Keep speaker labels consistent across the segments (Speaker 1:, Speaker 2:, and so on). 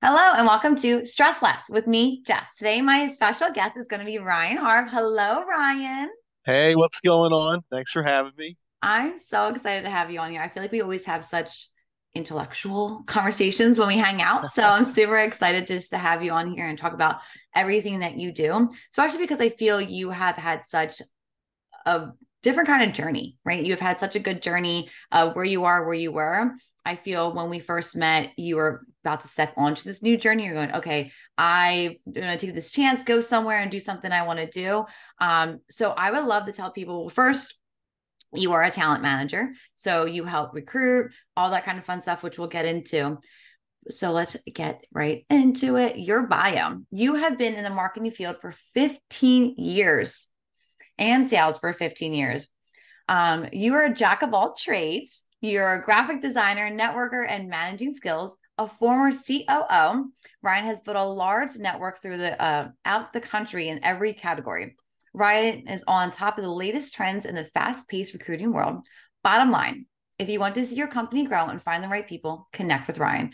Speaker 1: Hello and welcome to Stress Less with me, Jess. Today, my special guest is going to be Ryan Harv. Hello, Ryan.
Speaker 2: Hey, what's going on? Thanks for having me.
Speaker 1: I'm so excited to have you on here. I feel like we always have such intellectual conversations when we hang out. So I'm super excited just to have you on here and talk about everything that you do, especially because I feel you have had such a different kind of journey, right? You've had such a good journey uh, where you are, where you were. I feel when we first met, you were about to step onto this new journey. You're going, okay, I'm going to take this chance, go somewhere and do something I want to do. Um, so I would love to tell people first, you are a talent manager. So you help recruit, all that kind of fun stuff, which we'll get into. So let's get right into it. Your bio. You have been in the marketing field for 15 years and sales for 15 years. Um, you are a jack of all trades. You're a graphic designer, networker, and managing skills. A former COO, Ryan has built a large network through the uh, out the country in every category. Ryan is on top of the latest trends in the fast-paced recruiting world. Bottom line, if you want to see your company grow and find the right people, connect with Ryan.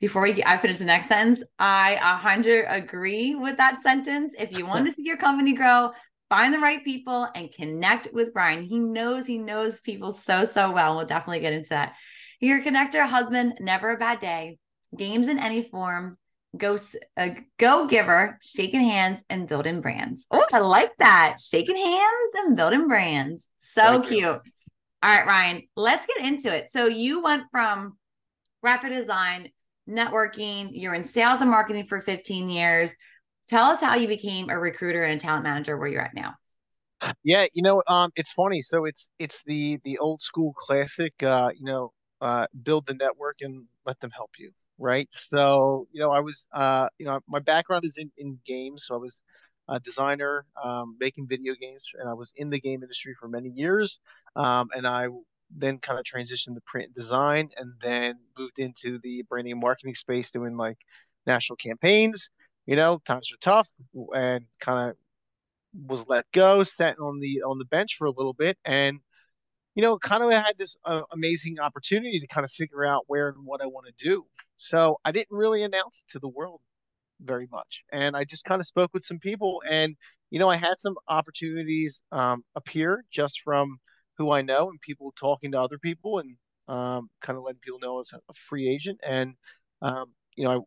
Speaker 1: Before we, I finish the next sentence. I 100 agree with that sentence. If you want to see your company grow, find the right people and connect with Ryan. He knows he knows people so so well. We'll definitely get into that. Your connector husband, never a bad day. Games in any form. Go uh, go giver, shaking hands and building brands. Oh, I like that. Shaking hands and building brands. So Thank cute. You. All right, Ryan, let's get into it. So you went from graphic design, networking, you're in sales and marketing for 15 years Tell us how you became a recruiter and a talent manager where you're at now.
Speaker 2: Yeah, you know, um, it's funny. So it's it's the the old school classic. Uh, you know, uh, build the network and let them help you, right? So you know, I was, uh, you know, my background is in in games, so I was a designer um, making video games, and I was in the game industry for many years. Um, and I then kind of transitioned to print design, and then moved into the branding and marketing space, doing like national campaigns you know, times were tough and kind of was let go, sat on the on the bench for a little bit, and you know, kind of had this uh, amazing opportunity to kind of figure out where and what I want to do. So I didn't really announce it to the world very much, and I just kind of spoke with some people, and you know, I had some opportunities um, appear just from who I know and people talking to other people, and um, kind of letting people know as a free agent, and um, you know,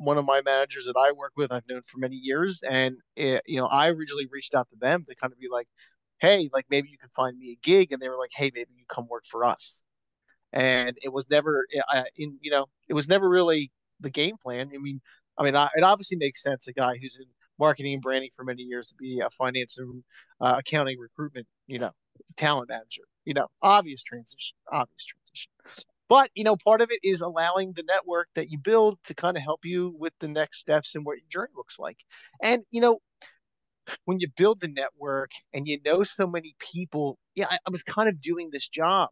Speaker 2: one of my managers that I work with, I've known for many years, and it, you know, I originally reached out to them to kind of be like, "Hey, like maybe you could find me a gig," and they were like, "Hey, maybe you come work for us." And it was never, uh, in you know, it was never really the game plan. I mean, I mean, I, it obviously makes sense. A guy who's in marketing and branding for many years to be a finance and uh, accounting recruitment, you know, talent manager. You know, obvious transition, obvious transition. But you know, part of it is allowing the network that you build to kind of help you with the next steps and what your journey looks like. And you know, when you build the network and you know so many people, yeah, I, I was kind of doing this job,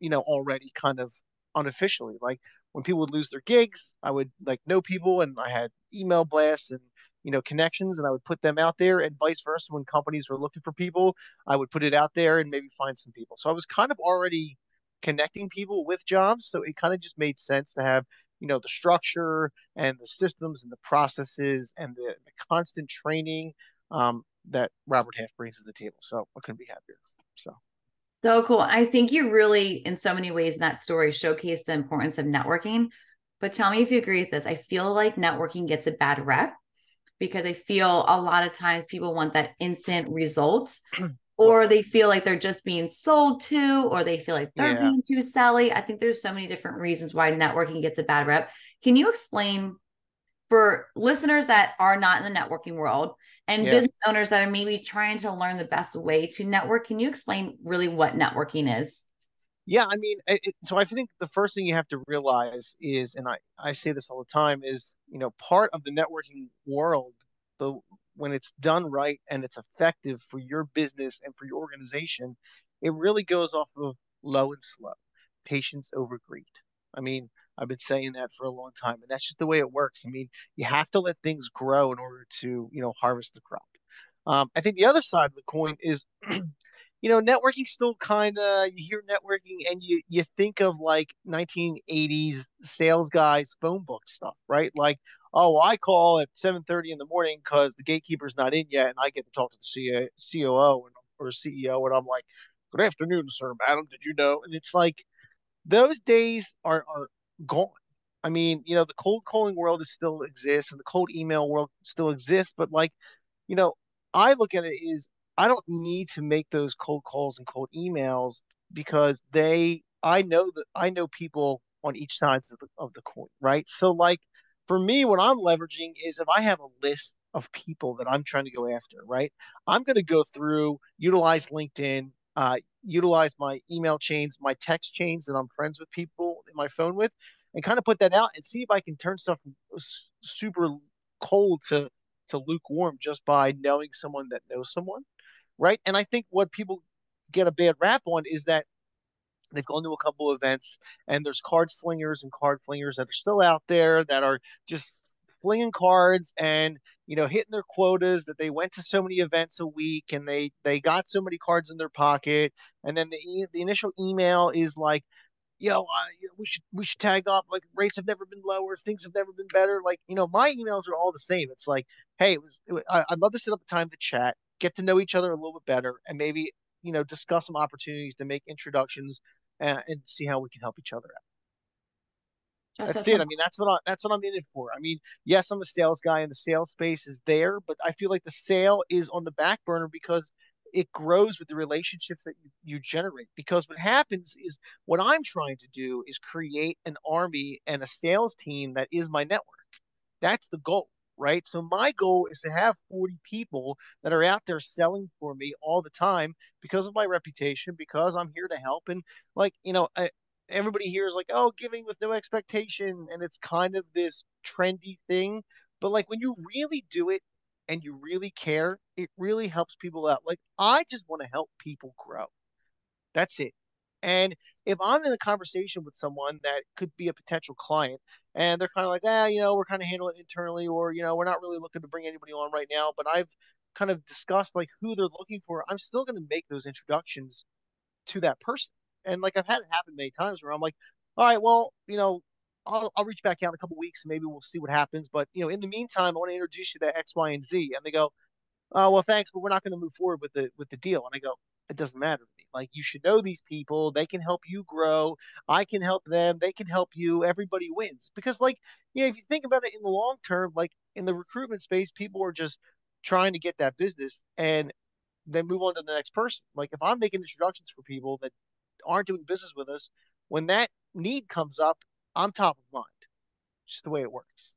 Speaker 2: you know, already kind of unofficially. Like when people would lose their gigs, I would like know people and I had email blasts and you know connections and I would put them out there and vice versa when companies were looking for people I would put it out there and maybe find some people so I was kind of already connecting people with jobs. So it kind of just made sense to have, you know, the structure and the systems and the processes and the, the constant training um, that Robert Half brings to the table. So I couldn't be happier. So.
Speaker 1: So cool. I think you really, in so many ways, in that story, showcase the importance of networking. But tell me if you agree with this. I feel like networking gets a bad rep because I feel a lot of times people want that instant results or they feel like they're just being sold to, or they feel like they're yeah. being too selly. I think there's so many different reasons why networking gets a bad rep. Can you explain for listeners that are not in the networking world and yeah. business owners that are maybe trying to learn the best way to network? Can you explain really what networking is?
Speaker 2: Yeah, I mean, it, so I think the first thing you have to realize is, and I, I say this all the time, is, you know, part of the networking world, the when it's done right and it's effective for your business and for your organization, it really goes off of low and slow, patience over greed. I mean, I've been saying that for a long time, and that's just the way it works. I mean, you have to let things grow in order to, you know, harvest the crop. Um, I think the other side of the coin is you know, networking still kind of you hear networking and you you think of like 1980s sales guys phone book stuff, right? Like, oh, well, I call at 7:30 in the morning because the gatekeeper's not in yet, and I get to talk to the COO or CEO, and I'm like, good afternoon, sir, madam. Did you know? And it's like those days are are gone. I mean, you know, the cold calling world is still exists and the cold email world still exists, but like, you know, I look at it is I don't need to make those cold calls and cold emails because they I know that I know people on each side of the, of the coin, right? So like for me, what I'm leveraging is if I have a list of people that I'm trying to go after, right? I'm going to go through, utilize LinkedIn, uh, utilize my email chains, my text chains that I'm friends with people in my phone with, and kind of put that out and see if I can turn stuff super cold to to lukewarm just by knowing someone that knows someone, right? And I think what people get a bad rap on is that they've gone to a couple of events and there's card slingers and card flingers that are still out there that are just flinging cards and you know hitting their quotas that they went to so many events a week and they they got so many cards in their pocket and then the the initial email is like you know, uh, we should we should tag up like rates have never been lower, things have never been better. Like, you know, my emails are all the same. It's like, hey, it was, it, I, would love to set up a time to chat, get to know each other a little bit better, and maybe you know discuss some opportunities to make introductions and, and see how we can help each other out. Just that's it. I mean, that's what I, that's what I'm in it for. I mean, yes, I'm a sales guy, and the sales space is there, but I feel like the sale is on the back burner because it grows with the relationships that you, you generate. Because what happens is what I'm trying to do is create an army and a sales team that is my network. That's the goal right? So my goal is to have 40 people that are out there selling for me all the time because of my reputation, because I'm here to help. And like, you know, I, everybody here is like, oh, giving with no expectation. And it's kind of this trendy thing. But like when you really do it and you really care, it really helps people out. Like I just want to help people grow. That's it. And if I'm in a conversation with someone that could be a potential client and they're kind of like, ah, you know, we're kind of handling it internally, or, you know, we're not really looking to bring anybody on right now, but I've kind of discussed like who they're looking for, I'm still going to make those introductions to that person. And like I've had it happen many times where I'm like, all right, well, you know, I'll, I'll reach back out in a couple weeks and maybe we'll see what happens. But, you know, in the meantime, I want to introduce you to X, Y, and Z. And they go, oh, well, thanks, but we're not going to move forward with the, with the deal. And I go, it doesn't matter. Like you should know these people. They can help you grow. I can help them. They can help you. Everybody wins. Because like, you know, if you think about it in the long term, like in the recruitment space, people are just trying to get that business and then move on to the next person. Like if I'm making introductions for people that aren't doing business with us, when that need comes up, I'm top of mind. Just the way it works.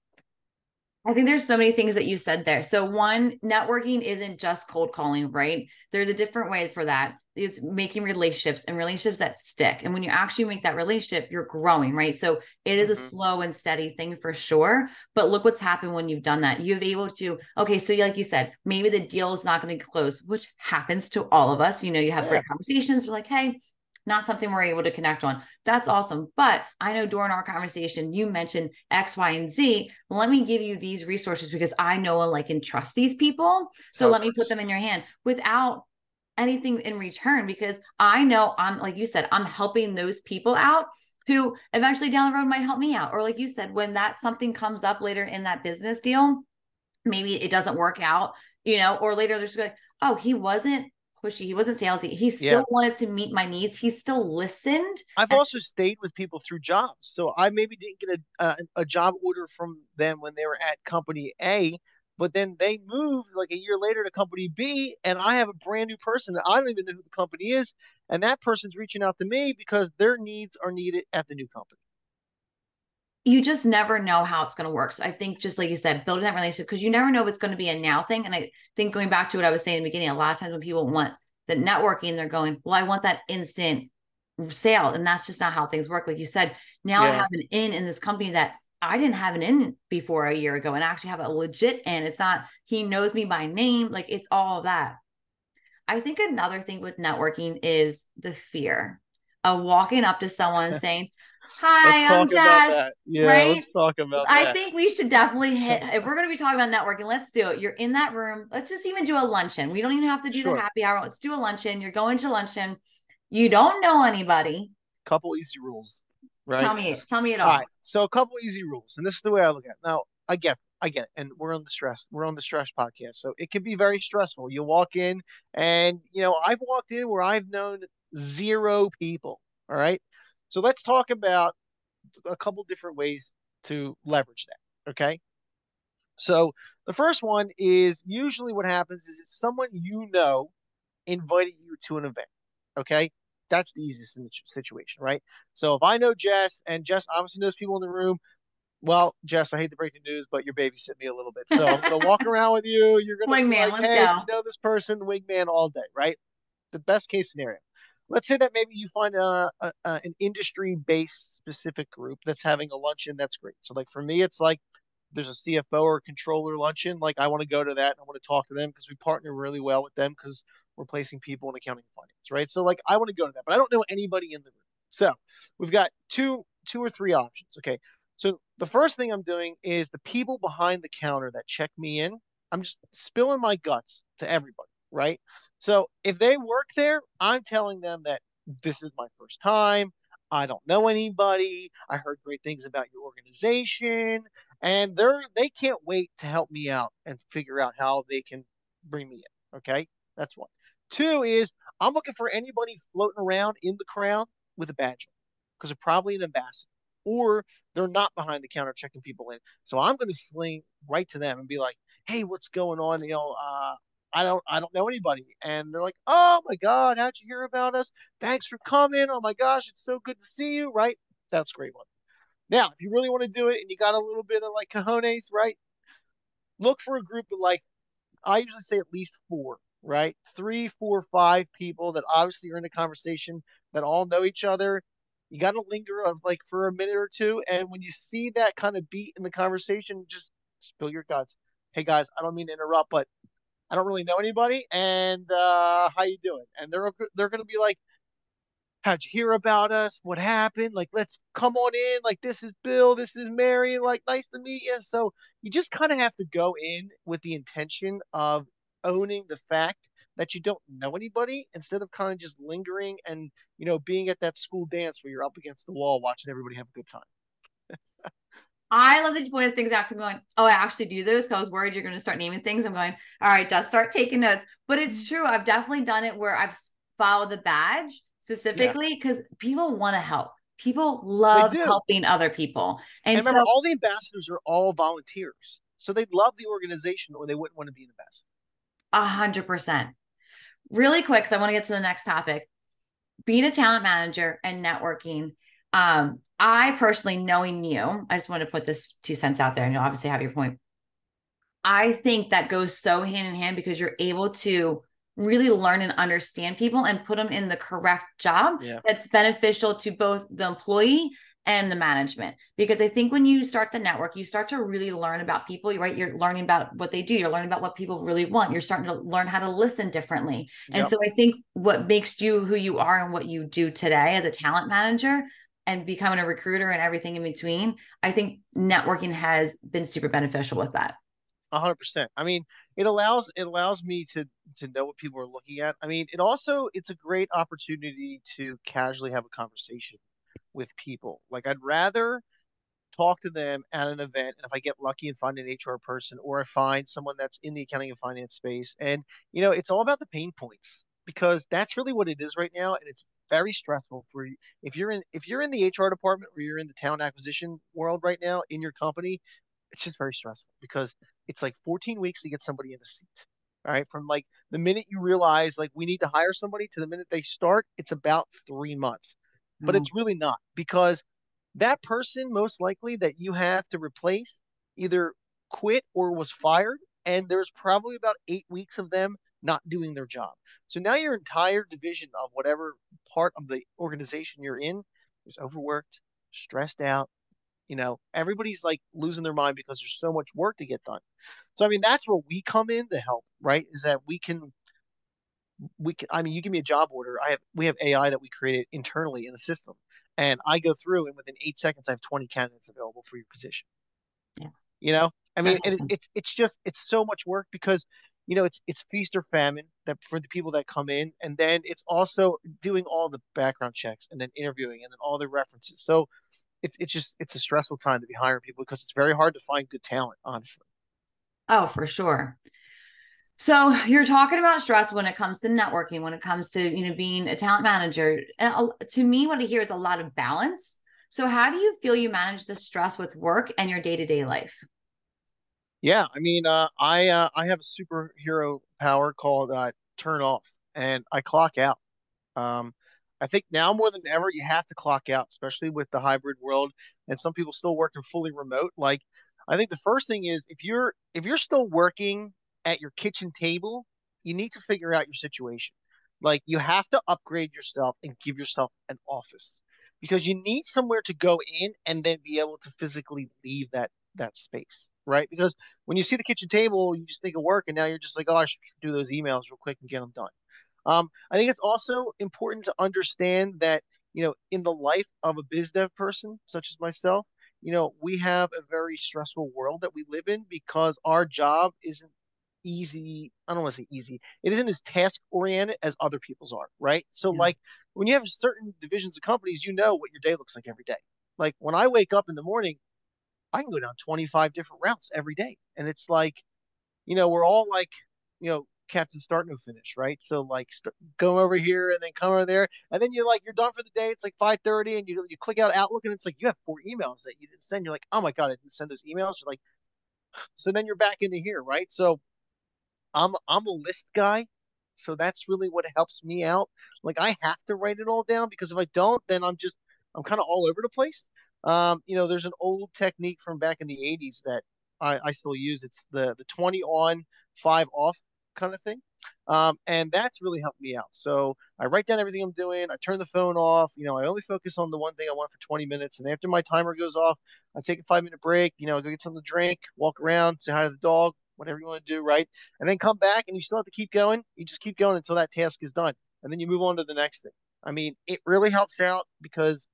Speaker 1: I think there's so many things that you said there. So one, networking isn't just cold calling, right? There's a different way for that. It's making relationships and relationships that stick. And when you actually make that relationship, you're growing, right? So it is mm-hmm. a slow and steady thing for sure. But look what's happened when you've done that. You've able to, okay, so like you said, maybe the deal is not going to close, which happens to all of us. You know, you have yeah. great conversations. You're like, hey, not something we're able to connect on. That's awesome. But I know during our conversation, you mentioned X, Y, and Z. Let me give you these resources because I know and like and trust these people. So let me put them in your hand without anything in return because I know I'm, like you said, I'm helping those people out who eventually down the road might help me out. Or like you said, when that something comes up later in that business deal, maybe it doesn't work out, you know, or later they're just like, oh, he wasn't pushy. He wasn't salesy. He still yeah. wanted to meet my needs. He still listened.
Speaker 2: I've and- also stayed with people through jobs. So I maybe didn't get a, a, a job order from them when they were at company A, but then they moved like a year later to company B, and I have a brand new person that I don't even know who the company is, and that person's reaching out to me because their needs are needed at the new company
Speaker 1: you just never know how it's going to work. So I think just like you said, building that relationship because you never know if it's going to be a now thing. And I think going back to what I was saying in the beginning, a lot of times when people want the networking, they're going, well, I want that instant sale. And that's just not how things work. Like you said, now yeah. I have an in in this company that I didn't have an in before a year ago and I actually have a legit in. It's not, he knows me by name. Like it's all that. I think another thing with networking is the fear of walking up to someone saying, Hi, I'm Jess.
Speaker 2: Yeah, right? let's talk about
Speaker 1: I think we should definitely hit if we're going to be talking about networking, let's do it. You're in that room. Let's just even do a luncheon. We don't even have to do sure. the happy hour. Let's do a luncheon. You're going to luncheon. You don't know anybody.
Speaker 2: Couple easy rules, right?
Speaker 1: Tell me, tell me it all. All right.
Speaker 2: So a couple easy rules, and this is the way I look at it. Now, I get I get, it. and we're on the stress. We're on the stress podcast, so it can be very stressful. You walk in, and you know I've walked in where I've known zero people. All right, so let's talk about a couple different ways to leverage that. Okay, so the first one is usually what happens is it's someone you know invited you to an event. Okay, that's the easiest situation, right? So if I know Jess and Jess obviously knows people in the room, well, Jess, I hate to break the news, but you're babysitting me a little bit. So I'm gonna walk around with you. You're gonna
Speaker 1: wingman,
Speaker 2: like, hey, you know this person, wingman all day, right? The best case scenario. Let's say that maybe you find a, a, a an industry based specific group that's having a luncheon. That's great. So like for me, it's like there's a CFO or controller luncheon. Like I want to go to that and I want to talk to them because we partner really well with them because we're placing people in accounting finance, right? So like I want to go to that, but I don't know anybody in the room. So we've got two two or three options. Okay. So the first thing I'm doing is the people behind the counter that check me in, I'm just spilling my guts to everybody, right? So if they work there, I'm telling them that this is my first time. I don't know anybody. I heard great things about your organization, and they're they can't wait to help me out and figure out how they can bring me in. Okay, that's one. Two is I'm looking for anybody floating around in the crowd with a badge because they're probably an ambassador or they're not behind the counter checking people in. So I'm going to sling right to them and be like, "Hey, what's going on? You know, uh, I don't, I don't know anybody." And they're like, "Oh my God, how'd you hear about us? Thanks for coming. Oh my gosh, it's so good to see you." Right? That's a great one. Now, if you really want to do it and you got a little bit of like cojones, right? Look for a group of like, I usually say at least four, right? Three, four, five people that obviously are in a conversation that all know each other you got to linger of like for a minute or two, and when you see that kind of beat in the conversation, just spill your guts. Hey guys, I don't mean to interrupt, but I don't really know anybody, and uh, how you doing? And they're they're gonna be like, how'd you hear about us? What happened? Like, let's come on in. Like, this is Bill. This is Mary. Like, nice to meet you. So you just kind of have to go in with the intention of owning the fact that you don't know anybody instead of kind of just lingering and you know being at that school dance where you're up against the wall watching everybody have a good time
Speaker 1: I love that you pointed things out. I'm going, oh, I actually do those. because I was worried you're going to start naming things. I'm going, all right, just start taking notes. But it's mm-hmm. true. I've definitely done it where I've followed the badge specifically because yeah. people want to help. People love helping other people.
Speaker 2: And, and remember, so, all the ambassadors are all volunteers. So they love the organization or they wouldn't want to be an ambassador.
Speaker 1: A hundred percent really quick because I want to get to the next topic. Being a talent manager and networking. Um, I personally, knowing you, I just want to put this two cents out there, and you obviously have your point. I think that goes so hand in hand because you're able to really learn and understand people and put them in the correct job yeah. that's beneficial to both the employee and the management because i think when you start the network you start to really learn about people right you're learning about what they do you're learning about what people really want you're starting to learn how to listen differently and yep. so i think what makes you who you are and what you do today as a talent manager and becoming a recruiter and everything in between i think networking has been super beneficial with that
Speaker 2: hundred percent. I mean, it allows it allows me to to know what people are looking at. I mean, it also it's a great opportunity to casually have a conversation with people. Like I'd rather talk to them at an event and if I get lucky and find an HR person or I find someone that's in the accounting and finance space and you know it's all about the pain points because that's really what it is right now and it's very stressful for you if you're in if you're in the HR department or you're in the talent acquisition world right now in your company it's just very stressful because it's like 14 weeks to get somebody in the seat all right from like the minute you realize like we need to hire somebody to the minute they start it's about 3 months but mm-hmm. it's really not because that person most likely that you have to replace either quit or was fired and there's probably about eight weeks of them not doing their job so now your entire division of whatever part of the organization you're in is overworked stressed out you know everybody's like losing their mind because there's so much work to get done so i mean that's where we come in to help right is that we can we can, I mean, you give me a job order. I have, we have AI that we created internally in the system and I go through and within eight seconds I have 20 candidates available for your position.
Speaker 1: Yeah.
Speaker 2: You know, I mean, it, it's it's just it's so much work because you know it's it's feast or famine that for the people that come in, and then it's also doing all the background checks and then interviewing and then all the references. So it's it's just it's a stressful time to be hiring people because it's very hard to find good talent, honestly.
Speaker 1: Oh, for sure. So you're talking about stress when it comes to networking, when it comes to you know being a talent manager. And to me, what I hear is a lot of balance. So how do you feel you manage the stress with work and your day to day life?
Speaker 2: Yeah, I mean, uh, I uh, I have a superhero power called uh, turn off, and I clock out. Um, I think now more than ever, you have to clock out, especially with the hybrid world, and some people still working fully remote. Like, I think the first thing is if you're if you're still working at your kitchen table, you need to figure out your situation. Like you have to upgrade yourself and give yourself an office because you need somewhere to go in and then be able to physically leave that that space, right? Because when you see the kitchen table, you just think of work, and now you're just like, oh, I should do those emails real quick and get them done. Um, I think it's also important to understand that you know in the life of a biz dev person such as myself, you know we have a very stressful world that we live in because our job isn't easy. I don't want to say easy. It isn't as task oriented as other people's are, right? So yeah. like when you have certain divisions of companies, you know what your day looks like every day. Like when I wake up in the morning, I can go down 25 different routes every day. And it's like, you know, we're all like, you know, Captain Start No Finish, right? So like start, go over here and then come over there, and then you're like you're done for the day. It's like 5:30, and you you click out Outlook, and it's like you have four emails that you didn't send. You're like, oh my god, I didn't send those emails. You're like, so then you're back into here, right? So I'm I'm a list guy, so that's really what helps me out. Like I have to write it all down because if I don't, then I'm just I'm kind of all over the place. Um, you know, there's an old technique from back in the '80s that I, I still use. It's the the 20 on, five off kind of thing. Um, and that's really helped me out. So I write down everything I'm doing. I turn the phone off. You know, I only focus on the one thing I want for 20 minutes. And after my timer goes off, I take a five minute break. You know, go get something to drink, walk around, say hi to the dog, whatever you want to do, right? And then come back and you still have to keep going. You just keep going until that task is done. And then you move on to the next thing. I mean, it really helps out because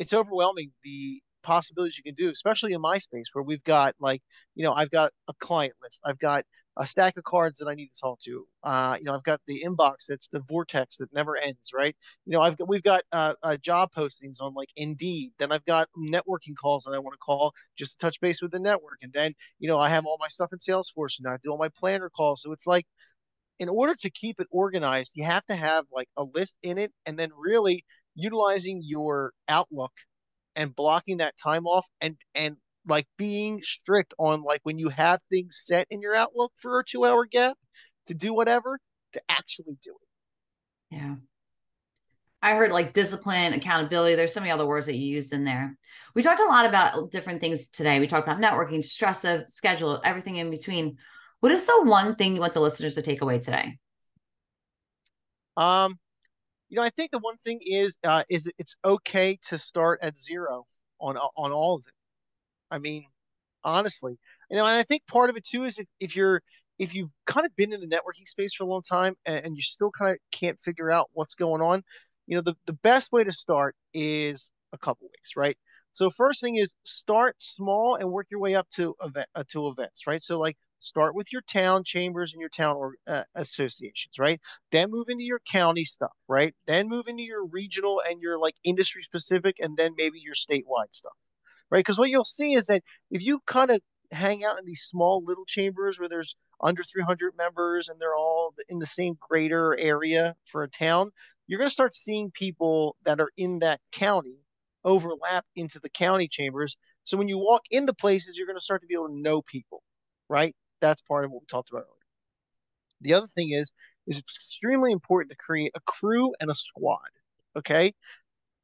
Speaker 2: it's overwhelming the possibilities you can do, especially in my space where we've got like, you know, I've got a client list, I've got a stack of cards that I need to talk to. Uh, you know, I've got the inbox that's the vortex that never ends, right? You know, I've got we've got uh, uh, job postings on like Indeed. Then I've got networking calls that I want to call just to touch base with the network. And then you know, I have all my stuff in Salesforce and I do all my planner calls. So it's like, in order to keep it organized, you have to have like a list in it, and then really utilizing your Outlook and blocking that time off and and like being strict on like when you have things set in your outlook for a two hour gap to do whatever to actually do it.
Speaker 1: Yeah. I heard like discipline, accountability. There's so many other words that you used in there. We talked a lot about different things today. We talked about networking, stress of schedule, everything in between. What is the one thing you want the listeners to take away today?
Speaker 2: Um, you know, I think the one thing is uh, is it's okay to start at zero on on all of it. I mean, honestly, you know, and I think part of it too is if, if you're if you've kind of been in the networking space for a long time and, and you still kind of can't figure out what's going on, you know, the, the best way to start is a couple ways, right? So first thing is start small and work your way up to event uh, to events, right? So like start with your town chambers and your town or uh, associations, right? Then move into your county stuff, right? Then move into your regional and your like industry specific, and then maybe your statewide stuff, right? Because what you'll see is that if you kind of hang out in these small little chambers where there's under 300 members and they're all in the same greater area for a town, you're going to start seeing people that are in that county overlap into the county chambers. So when you walk into places, you're going to start to be able to know people, right? That's part of what we talked about earlier. The other thing is, is it's extremely important to create a crew and a squad. Okay,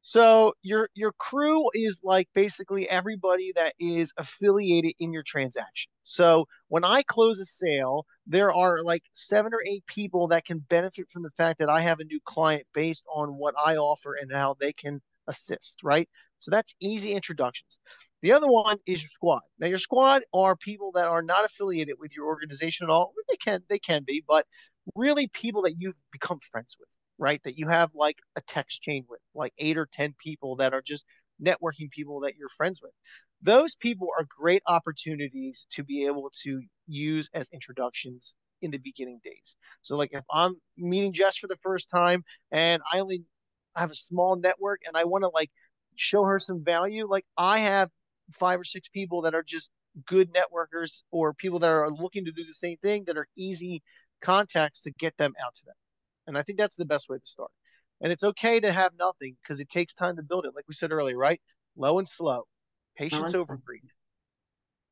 Speaker 2: so your your crew is like basically everybody that is affiliated in your transaction. So when I close a sale, there are like seven or eight people that can benefit from the fact that I have a new client based on what I offer and how they can assist, right? So that's easy introductions. The other one is your squad. Now your squad are people that are not affiliated with your organization at all. They can they can be, but really people that you've become friends with right? That you have like a text chain with, like eight or 10 people that are just networking people that you're friends with. Those people are great opportunities to be able to use as introductions in the beginning days. So, like if I'm meeting Jess for the first time and I only have a small network and I want to like show her some value, like I have five or six people that are just good networkers or people that are looking to do the same thing that are easy contacts to get them out to them. And I think that's the best way to start. And it's okay to have nothing because it takes time to build it. Like we said earlier, right? Low and slow, patience over greed.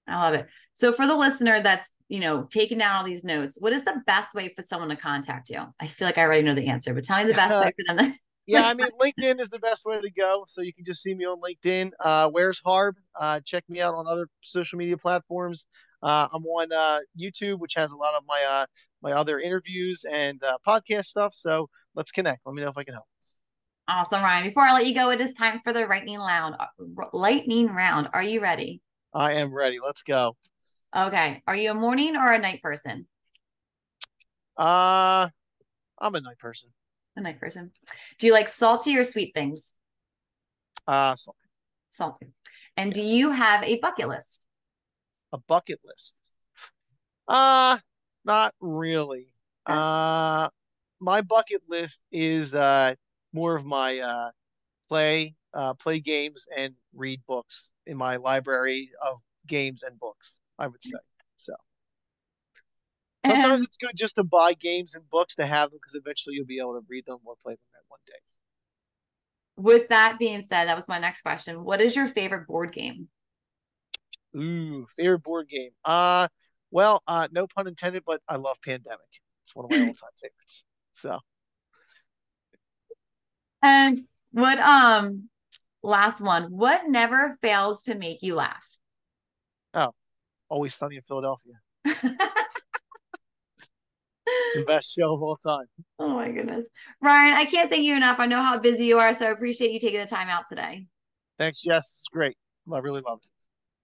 Speaker 1: I love it. So for the listener that's, you know, taking down all these notes, what is the best way for someone to contact you? I feel like I already know the answer, but tell me the best way for them.
Speaker 2: Yeah, I mean, LinkedIn is the best way to go. So you can just see me on LinkedIn. Uh, where's Harb? Uh, check me out on other social media platforms. Uh, I'm on uh, YouTube, which has a lot of my uh, my other interviews and uh, podcast stuff. So let's connect. Let me know if I can help.
Speaker 1: Awesome, Ryan. Before I let you go, it is time for the lightning round. Lightning round. Are you ready?
Speaker 2: I am ready. Let's go.
Speaker 1: Okay. Are you a morning or a night person?
Speaker 2: Uh, I'm a night person.
Speaker 1: A night person. Do you like salty or sweet things?
Speaker 2: Uh, salty.
Speaker 1: Salty. And do you have a bucket list?
Speaker 2: A bucket list? Uh, not really. Uh, my bucket list is uh more of my uh play uh play games and read books in my library of games and books. I would say so. Sometimes and, it's good just to buy games and books to have them because eventually you'll be able to read them or play them at one day.
Speaker 1: With that being said, that was my next question. What is your favorite board game?
Speaker 2: Ooh, favorite board game. Uh well, uh no pun intended, but I love Pandemic. It's one of my all-time favorites. So
Speaker 1: and what um last one, what never fails to make you laugh?
Speaker 2: Oh, always sunny in Philadelphia. the best show of all time.
Speaker 1: Oh my goodness. Ryan, I can't thank you enough. I know how busy you are, so I appreciate you taking the time out today.
Speaker 2: Thanks, Jess. It's great. I really loved it.